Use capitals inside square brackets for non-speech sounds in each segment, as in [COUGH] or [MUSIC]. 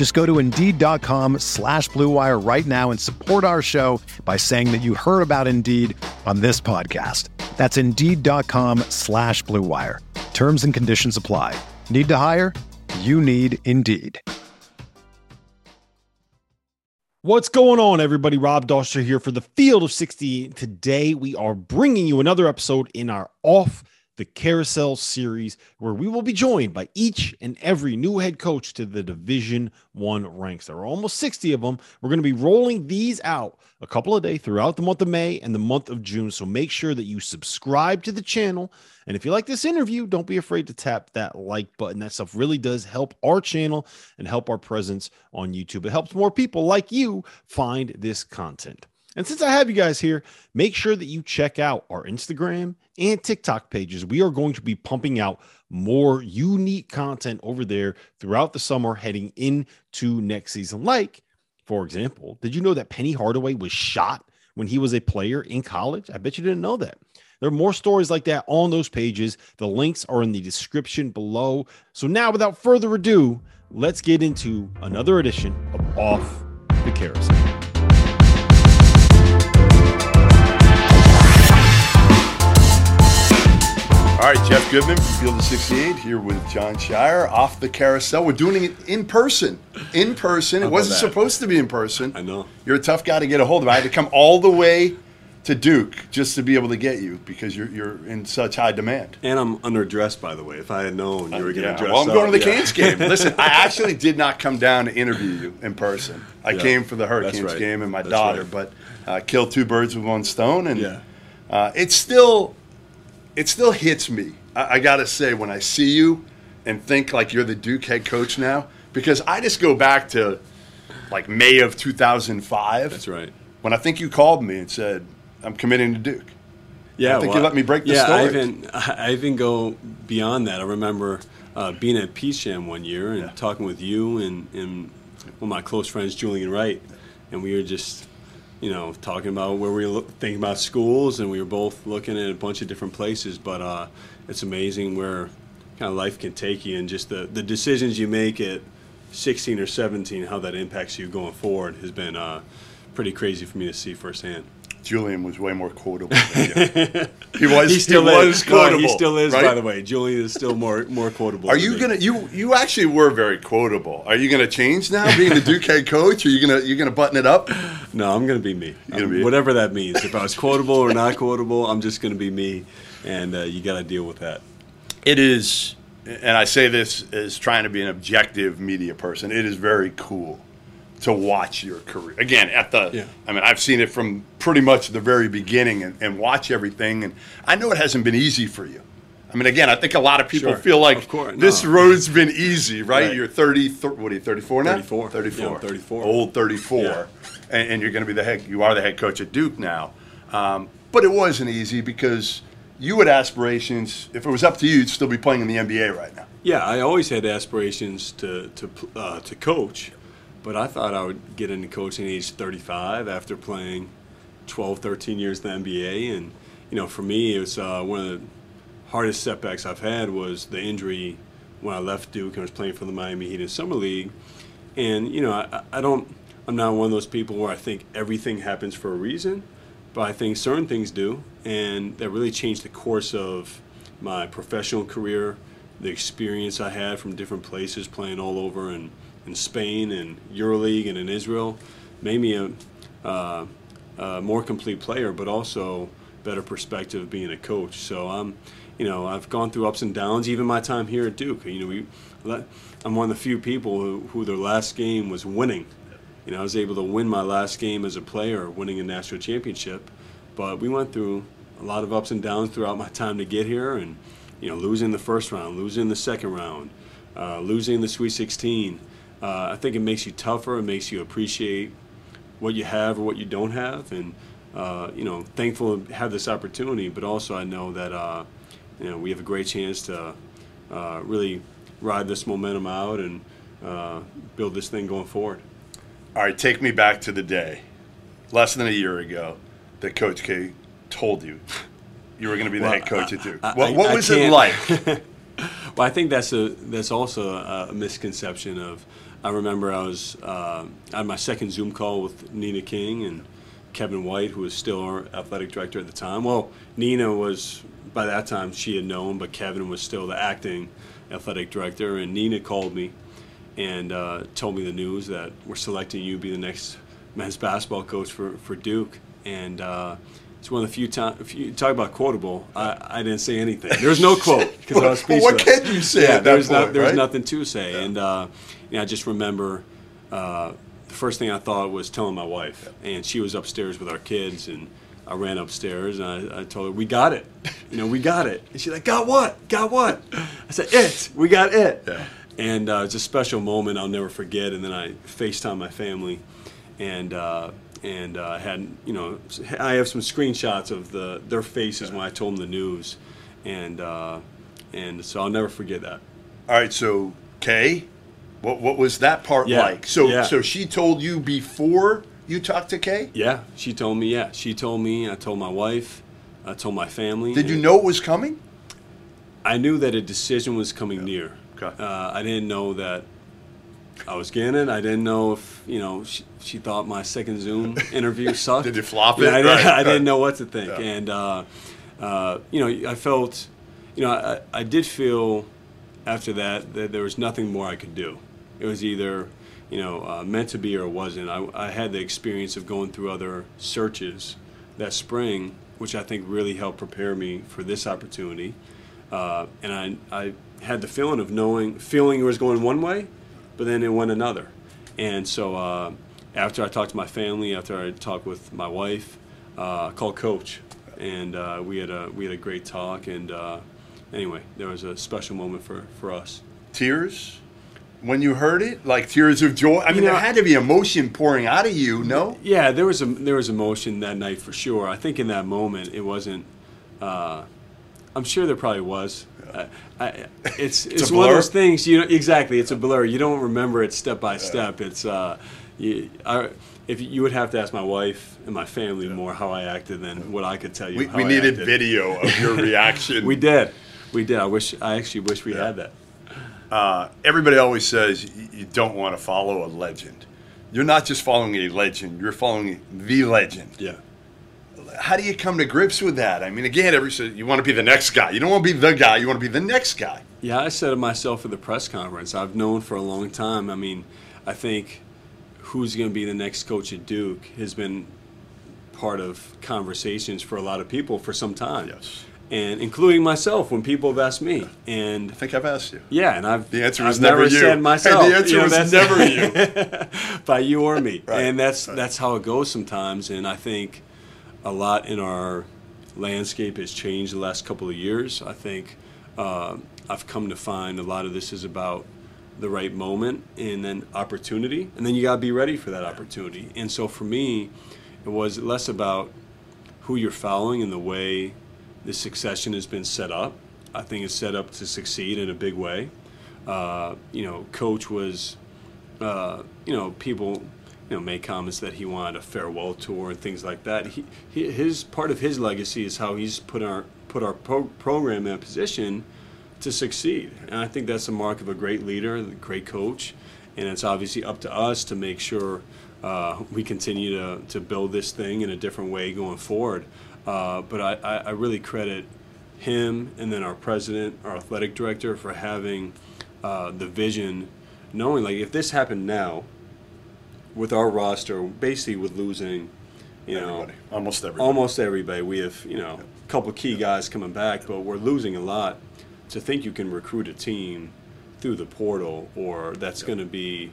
Just go to Indeed.com slash BlueWire right now and support our show by saying that you heard about Indeed on this podcast. That's Indeed.com slash BlueWire. Terms and conditions apply. Need to hire? You need Indeed. What's going on, everybody? Rob Dauster here for the Field of 60. Today, we are bringing you another episode in our Off the Carousel series, where we will be joined by each and every new head coach to the Division One ranks. There are almost 60 of them. We're going to be rolling these out a couple of days throughout the month of May and the month of June. So make sure that you subscribe to the channel. And if you like this interview, don't be afraid to tap that like button. That stuff really does help our channel and help our presence on YouTube. It helps more people like you find this content. And since I have you guys here, make sure that you check out our Instagram and TikTok pages. We are going to be pumping out more unique content over there throughout the summer heading into next season. Like, for example, did you know that Penny Hardaway was shot when he was a player in college? I bet you didn't know that. There are more stories like that on those pages. The links are in the description below. So now, without further ado, let's get into another edition of Off the Carousel. All right, Jeff Goodman from Field of 68 here with Jon Scheyer off the carousel. We're doing it in person. In person. It wasn't that? supposed to be in person. I know. You're a tough guy to get a hold of. I had to come all the way to Duke just to be able to get you because you're you're in such high demand. And I'm underdressed, by the way. If I had known you were going to Yeah, dress well, I'm up, going to the yeah. Canes game. [LAUGHS] Listen, I actually did not come down to interview you in person. I Yeah, came for the Hurricanes right. game and my That's daughter, right. but uh, killed two birds with one stone, and Yeah. uh, it still it still hits me. I, I got to say when I see you and think like you're the Duke head coach now, because I just go back to like May of 2005. That's right. When I think you called me and said, "I'm committing to Duke." Yeah, I think you let me break the yeah, story. I even I even go beyond that. I remember uh, being at Peach Jam one year and Yeah. talking with you and, and one of my close friends, Julian Wright, and we were just, you know, talking about where we look, thinking about schools, and we were both looking at a bunch of different places. But uh, it's amazing where kind of life can take you, and just the the decisions you make at 16 or 17, how that impacts you going forward, has been uh, pretty crazy for me to see firsthand. Julian was way more quotable. Than [LAUGHS] he was. He still he is. was No, quotable. he still is, right? by the way. Julian is still more more quotable. Are you me. gonna you you actually were very quotable? Are you gonna change now, being the Duke head coach? Are you gonna you gonna button it up? No, I'm gonna be me. gonna Um, be- whatever that means. If I was quotable or not quotable, I'm just gonna be me, and uh, you got to deal with that. It is, and I say this as trying to be an objective media person. It is very cool to watch your career again at the. Yeah. I mean, I've seen it from pretty much the very beginning and, and watch everything, and I know it hasn't been easy for you. I mean, again, I think a lot of people Sure. feel like course, this no. road's been easy, right? Right. You're 30, what are you, 34 now? 34. 34. Yeah, 34. Old 34. Yeah. And, and you're going to be the head, you are the head coach at Duke now. Um, but it wasn't easy because you had aspirations. If it was up to you, you'd still be playing in the NBA right now. Yeah, I always had aspirations to to uh, to coach, but I thought I would get into coaching at age 35 after playing 12, 13 years in the NBA, and you know, for me, it was uh, one of the hardest setbacks I've had was the injury when I left Duke and was playing for the Miami Heat in summer league, and you know, I, I don't, I'm not one of those people where I think everything happens for a reason, but I think certain things do, and that really changed the course of my professional career, the experience I had from different places, playing all over in, in Spain and EuroLeague and in Israel, made me a, uh, a more complete player, but also better perspective being a coach. So I'm, you know, I've gone through ups and downs. Even my time here at Duke, you know, we, I'm one of the few people who, who their last game was winning. You know, I was able to win my last game as a player, winning a national championship. But we went through a lot of ups and downs throughout my time to get here, and you know, losing the first round, losing the second round, uh, losing the Sweet 16. Uh, I think it makes you tougher. It makes you appreciate what you have or what you don't have, and uh, you know, thankful to have this opportunity. But also, I know that uh, you know we have a great chance to uh, really ride this momentum out and uh, build this thing going forward. All right, take me back to the day, less than a year ago, that Coach K told you you were going to be the Well, head coach at Duke. I- what what I was it like? [LAUGHS] Well, I think that's a that's also a misconception of. I remember I was uh, had my second Zoom call with Nina King and Kevin White, who was still our athletic director at the time. Well, Nina was by that time she had known, but Kevin was still the acting athletic director. And Nina called me and uh, told me the news that we're selecting you to be the next men's basketball coach for for Duke. And uh, it's one of the few times. If you talk about quotable, I, I didn't say anything. There was no quote because I was Well, [LAUGHS] what speechless. can you say Yeah, there that was no- point, there was right? nothing to say, and uh, you know, I just remember uh, the first thing I thought was telling my wife, and she was upstairs with our kids, and I ran upstairs and I, I told her, "We got it, you know, we got it." And she's like, "Got what? Got what?" I said, "It. We got it." Yeah. And uh, it's a special moment I'll never forget. And then I FaceTime my family, and uh, and uh, had you know I have some screenshots of the their faces when I told them the news, and uh, and so I'll never forget that. All right, so K, what what was that part Yeah, like? So yeah. so she told you before you talked to K? Yeah, she told me. Yeah, she told me. I told my wife. I told my family. Did you know it was coming? I knew that a decision was coming near. Okay. Uh, I didn't know that I was getting it. I didn't know if you know she, she thought my second Zoom [LAUGHS] interview sucked. Did you flop Yeah, it? I, didn't, Right, I didn't know what to think, Yeah. and uh, uh, you know, I felt, you know, I, I did feel after that that there was nothing more I could do. It was either, you know, uh, meant to be or it wasn't. I, I had the experience of going through other searches that spring, which I think really helped prepare me for this opportunity. Uh, and I, I had the feeling of knowing, feeling it was going one way, but then it went another. And so uh, after I talked to my family, after I talked with my wife, uh, I called Coach, and uh, we had a we had a great talk. And uh, anyway, there was a special moment for, for us. Tears when you heard it, like tears of joy. I mean, know- there had to be emotion pouring out of you. No, Yeah, there was a there was emotion that night for sure. I think in that moment it wasn't. I'm sure there probably was. I, I, [LAUGHS] it's it's, a one of those things. You know, exactly. It's a blur. You don't remember it step by step. It's uh, you, I, if you would have to ask my wife and my family more how I acted than what I could tell you. we, we needed acted. video of your [LAUGHS] reaction. We did, we did. I wish. I actually wish we had that. Uh, everybody always says you don't want to follow a legend. You're not just following a legend; you're following the legend. Yeah. How do you come to grips with that? I mean, again, every so you want to be the next guy. You don't want to be the guy. You want to be the next guy. Yeah, I said it myself at the press conference. I've known for a long time. I mean, I think who's going to be the next coach at Duke has been part of conversations for a lot of people for some time. Yes. And including myself when people have asked me. And I think I've asked you. yeah, and I've The answer was never you. said [LAUGHS] myself. the answer you know, was never you. [LAUGHS] by you or me. [LAUGHS] Right, And that's right. that's how it goes sometimes. And I think a lot in our landscape has changed the last couple of years. I think uh, I've come to find a lot of this is about the right moment and then opportunity, and then you got to be ready for that opportunity. And so for me, it was less about who you're following and the way the succession has been set up. I think it's set up to succeed in a big way. Uh, you know, coach was uh, you know, people, you know, made comments that he wanted a farewell tour and things like that. He, his part of his legacy is how he's put our put our pro- program in a position to succeed, and I think that's a mark of a great leader, a great coach, and it's obviously up to us to make sure uh, we continue to to build this thing in a different way going forward. Uh, but I, I, I really credit him and then our president, our athletic director, for having uh, the vision, knowing like if this happened now, with our roster, basically with losing You know, Everybody. Almost everybody. almost everybody. We have you know a couple key guys coming back, but we're losing a lot. To think you can recruit a team through the portal, or that's going to be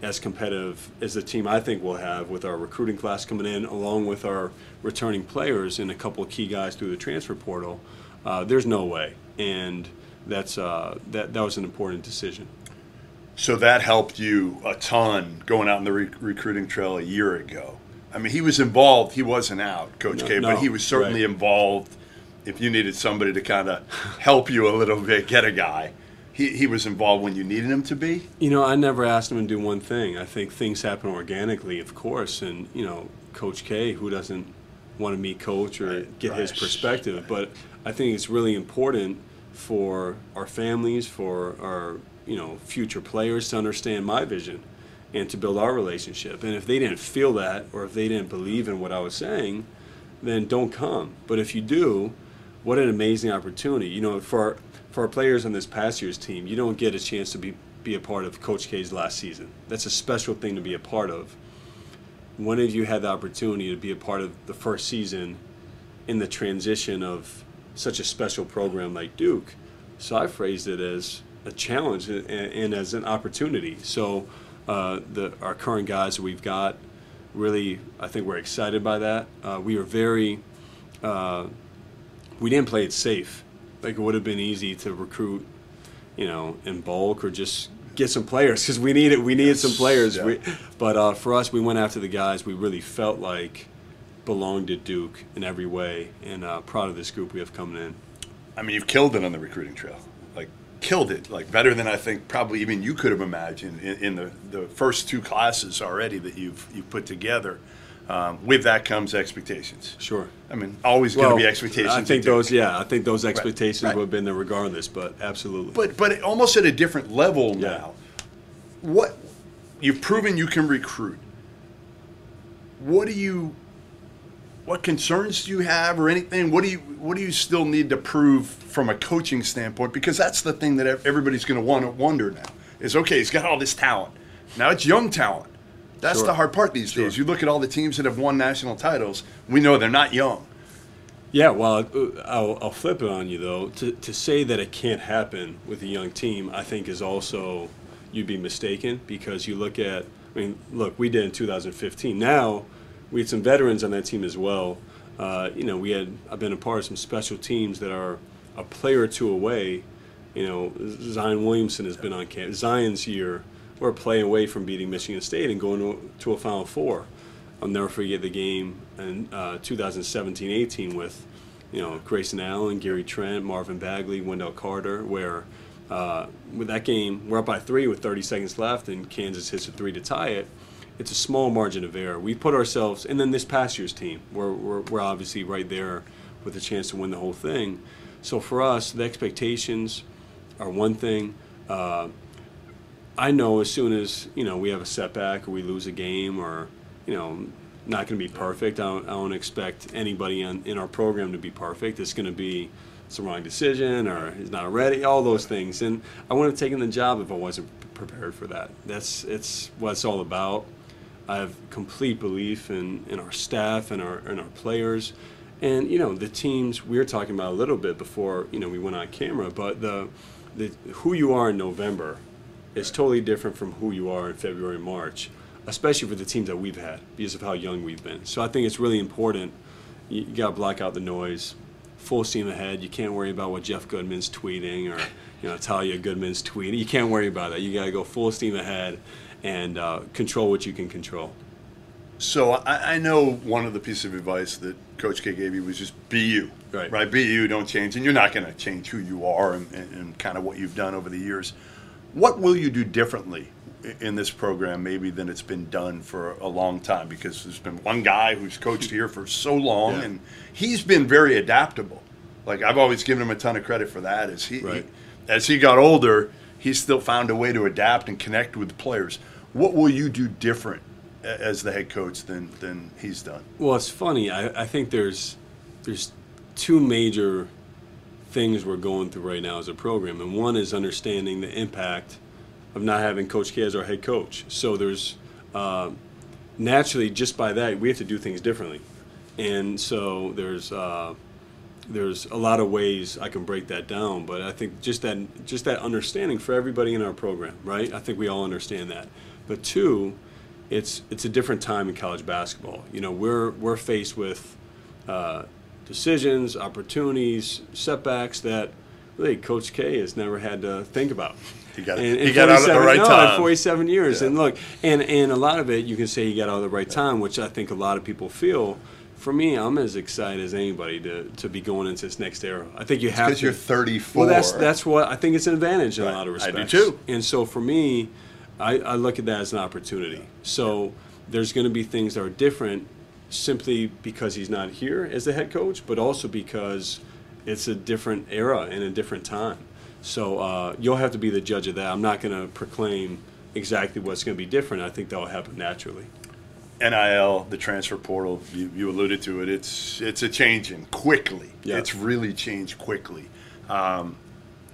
as competitive as the team I think we'll have with our recruiting class coming in, along with our returning players and a couple of key guys through the transfer portal. Uh, there's no way, and that's uh, that that was an important decision. So that helped you a ton going out on the re- recruiting trail a year ago. I mean, he was involved. He wasn't out, Coach No, K, no, but he was certainly right. involved. If you needed somebody to kind of help you a little bit, get a guy. He, he was involved when you needed him to be. You know, I never asked him to do one thing. I think things happen organically, of course, and you know, Coach K, who doesn't want to meet Coach or Right, get his right. perspective, but I think it's really important for our families, for our you know future players to understand my vision and to build our relationship. And if they didn't feel that, or if they didn't believe in what I was saying, then don't come. But if you do, what an amazing opportunity. You know, for our, for our players on this past year's team, you don't get a chance to be, be a part of Coach K's last season. That's a special thing to be a part of. When have you had the opportunity to be a part of the first season in the transition of such a special program like Duke? So I phrased it as a challenge and, and as an opportunity. So uh, the, our current guys we've got, really, I think we're excited by that. Uh, we are very uh, we didn't play it safe. Like it would have been easy to recruit, you know, in bulk or just get some players because we needed we needed some players. yeah. We, but uh, for us, we went after the guys we really felt like belonged to Duke in every way, and uh, proud of this group we have coming in. I mean, you've killed it on the recruiting trail. Killed it. Like, better than I think probably even you could have imagined in, in the, the first two classes already that you've, you've put together. Um, with that comes expectations. Sure. I mean, always going to be expectations. I think those, yeah, I think those expectations right. would have been there regardless. But absolutely. But but almost at a different level Yeah. now. What you've proven you can recruit. What do you what concerns do you have or anything? What do you what do you still need to prove from a coaching standpoint? Because that's the thing that everybody's going to want to wonder now. Is okay, he's got all this talent. Now it's young talent. That's Sure. the hard part these days. You look at all the teams that have won national titles. We know they're not young. Yeah, well, uh, I'll, I'll flip it on you though. To, to say that it can't happen with a young team, I think is also you'd be mistaken because you look at. I mean, look, we did in 2015. Now we had some veterans on that team as well. Uh, you know, we had I've been a part of some special teams that are a player or two away. You know, Zion Williamson has been on camp. Zion's year, we're playing away from beating Michigan State and going to, to a Final Four. I'll never forget the game in uh, 2017-18 with, you know, Grayson Allen, Gary Trent, Marvin Bagley, Wendell Carter, where uh, with that game we're up by three with 30 seconds left, and Kansas hits a three to tie it. It's a small margin of error. We put ourselves, and then this past year's team, we're, we're, we're obviously right there with a chance to win the whole thing. So for us, the expectations are one thing. Uh, I know as soon as you know we have a setback or we lose a game or you know not going to be perfect. I don't, I don't expect anybody on, in our program to be perfect. It's going to be it's the wrong decision or he's not ready. All those things, and I wouldn't have taken the job if I wasn't prepared for that. That's it's what it's all about. I have complete belief in, in our staff and our and our players, and you know the teams we were talking about a little bit before you know we went on camera. But the the who you are in November is totally different from who you are in February and March, especially for the teams that we've had because of how young we've been. So I think it's really important. You, you got to block out the noise, full steam ahead. You can't worry about what Jeff Goodman's tweeting or you know Talia Goodman's tweeting. You can't worry about that. You got to go full steam ahead and uh, control what you can control. So I, I know one of the pieces of advice that Coach K gave you was just be you. Right. Right. Be you. Don't change, and you're not going to change who you are and, and, and kind of what you've done over the years. What will you do differently in this program, maybe than it's been done for a long time? Because there's been one guy who's coached here for so long, Yeah. and he's been very adaptable. Like I've always given him a ton of credit for that. As he, Right. he as he got older, he still found a way to adapt and connect with the players. What will you do different as the head coach than than he's done? Well, it's funny. I, I think there's there's two major things we're going through right now as a program, and one is understanding the impact of not having Coach K as our head coach. So there's uh, naturally, just by that, we have to do things differently. And so there's uh, there's a lot of ways I can break that down, but I think just that just that understanding for everybody in our program, right? I think we all understand that. But two, it's it's a different time in college basketball. You know, we're we're faced with uh, decisions, opportunities, setbacks that really Coach K has never had to think about. He got, And- he got out at the right no, time. in 47 years. Yeah. And look, and, and a lot of it, you can say he got out at the right time, which I think a lot of people feel. For me, I'm as excited as anybody to, to be going into this next era. I think you have because to. you're 34. Well, that's that's what I think it's an advantage in Right. a lot of respects. I do respects. too. And so for me, I, I look at that as an opportunity. So there's going to be things that are different simply because he's not here as the head coach, but also because it's a different era and a different time. So uh, you'll have to be the judge of that. I'm not going to proclaim exactly what's going to be different. I think that will happen naturally. NIL, the transfer portal, you, you alluded to it. It's it's a changing quickly. Yeah. It's really changed quickly. Um,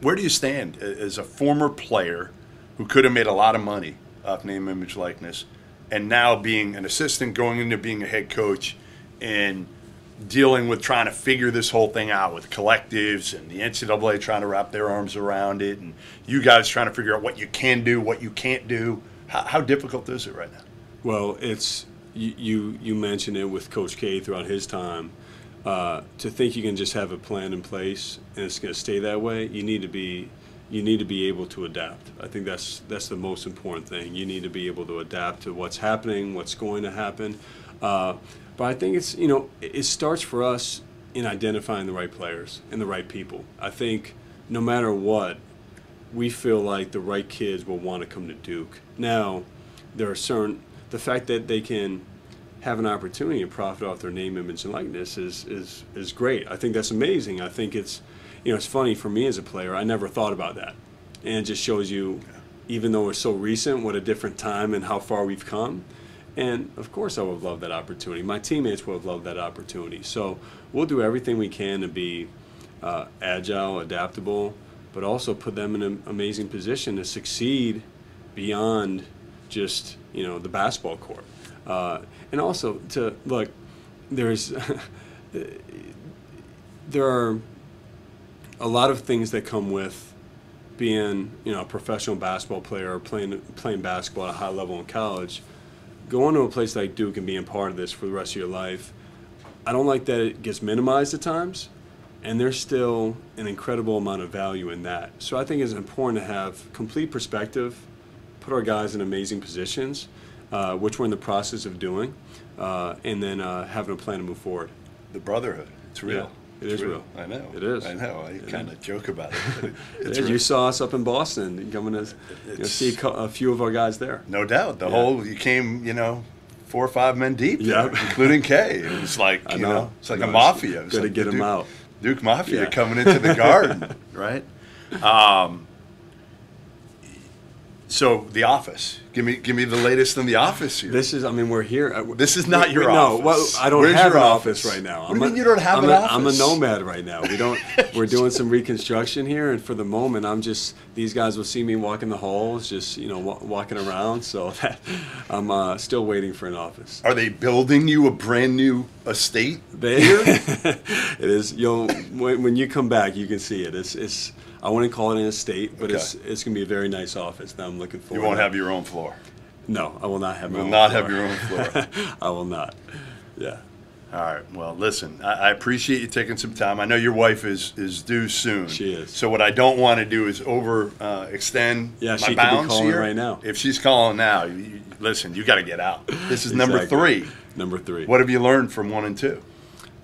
where do you stand as a former player who could have made a lot of money off name, image, likeness, and now being an assistant, going into being a head coach, and dealing with trying to figure this whole thing out with collectives and the NCAA trying to wrap their arms around it, and you guys trying to figure out what you can do, what you can't do. How, how difficult is it right now? Well, it's you. You, mentioned it with Coach K throughout his time. Uh, to think you can just have a plan in place and it's going to stay that way, you need to be you need to be able to adapt. I think that's that's the most important thing. You need to be able to adapt to what's happening, what's going to happen. Uh, but I think it's you know it starts for us in identifying the right players and the right people. I think no matter what, we feel like the right kids will want to come to Duke. Now, there are certain the fact that they can have an opportunity to profit off their name, image, and likeness is is is great. I think that's amazing. I think it's you know it's funny for me as a player. I never thought about that, and it just shows you, even though it's so recent, what a different time and how far we've come. And of course, I would love that opportunity. My teammates would have loved that opportunity. So we'll do everything we can to be uh, agile, adaptable, but also put them in an amazing position to succeed beyond just you know the basketball court, uh, and also to look. There's [LAUGHS] there are a lot of things that come with being you know a professional basketball player or playing playing basketball at a high level in college. Going to a place like Duke and being part of this for the rest of your life, I don't like that it gets minimized at times, and there's still an incredible amount of value in that. So I think it's important to have complete perspective, put our guys in amazing positions, uh, which we're in the process of doing, uh, and then uh, having a plan to move forward. The brotherhood. It's real. Yeah, it It's is real. I know. It is. I know. I kind of joke about it. It [LAUGHS] it's Yeah, you saw us up in Boston, coming to you know, see a, few of our guys there. No doubt. The Yeah. whole you came, you know, four or five men deep, Yeah. there, including K. It was like [LAUGHS] I you know. it's like No, a mafia. It was gotta like get Duke, out. Duke Mafia Yeah. coming into the garden, [LAUGHS] right? Um, so the office. Give me give me the latest in the office here. This is, I mean, we're here. This is not we- your we- no, office. well, I don't Where's have an office? office right now. What do you a- mean you don't have I'm an a, office? I'm a nomad right now. We don't. [LAUGHS] we're doing some reconstruction here, and for the moment, I'm just. These guys will see me walking the halls, just you know, wa- walking around. So [LAUGHS] that I'm uh, still waiting for an office. Are they building you a brand new estate? They, [LAUGHS] it is. You'll when, when you come back, you can see it. It's. It's. I wouldn't call it an estate, but Okay. it's. It's gonna be a very nice office that I'm looking forward. You won't to. have your own floor. No, I will not have. You will not floor. have your own floor. [LAUGHS] I will not. Yeah. All right. Well, listen, I, I appreciate you taking some time. I know your wife is is due soon. She is. So what I don't want to do is over uh, extend Yeah, my she could be calling here. right now. If she's calling now, you, you- listen, you got to get out. This is number three. Number three. What have you learned from one and two?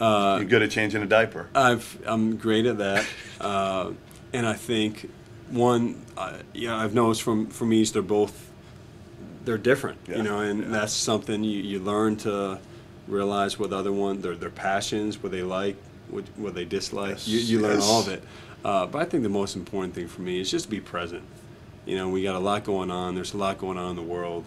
Uh, you good at changing a diaper? I've I'm great at that, uh, and I think one, uh, yeah, I've noticed from from each they're both they're different, Yeah, you know, and that's something you, you learn to realize what the other one their their passions, what they like, what what they dislike. Yes, you you learn yes. all of it. Uh, but I think the most important thing for me is just to be present. You know, we got a lot going on. There's a lot going on in the world.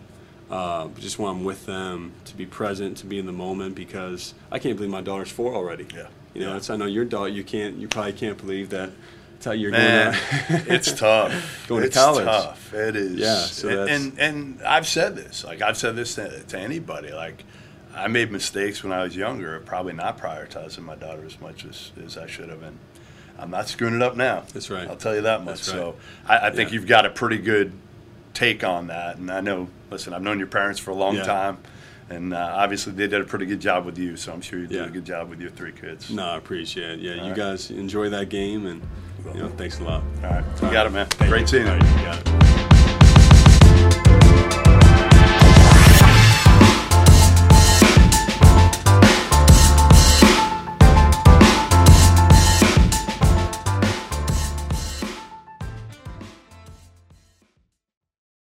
Uh, just when I'm with them, to be present, to be in the moment, because I can't believe my daughter's four already. Yeah. You know, Yeah. it's I know your daughter. You can't. You probably can't believe that. Tell you're Man, going [LAUGHS] it's tough. [LAUGHS] Going to college. it's tough. It is. Yeah, so and, and and I've said this. Like I've said this to, to anybody. Like I made mistakes when I was younger. of Probably not prioritizing my daughter as much as, as I should have. And I'm not screwing it up now. That's right. I'll tell you that much. Right. So I, I think Yeah. you've got a pretty good take on that. And I know. Listen, I've known your parents for a long Yeah. time. And uh, obviously, they did a pretty good job with you, so I'm sure you did Yeah. a good job with your three kids. no, I appreciate it. Yeah, you right. guys enjoy that game, and you know, thanks a lot. All right, you got it, man. Thank Great you. seeing you. Right, you got it.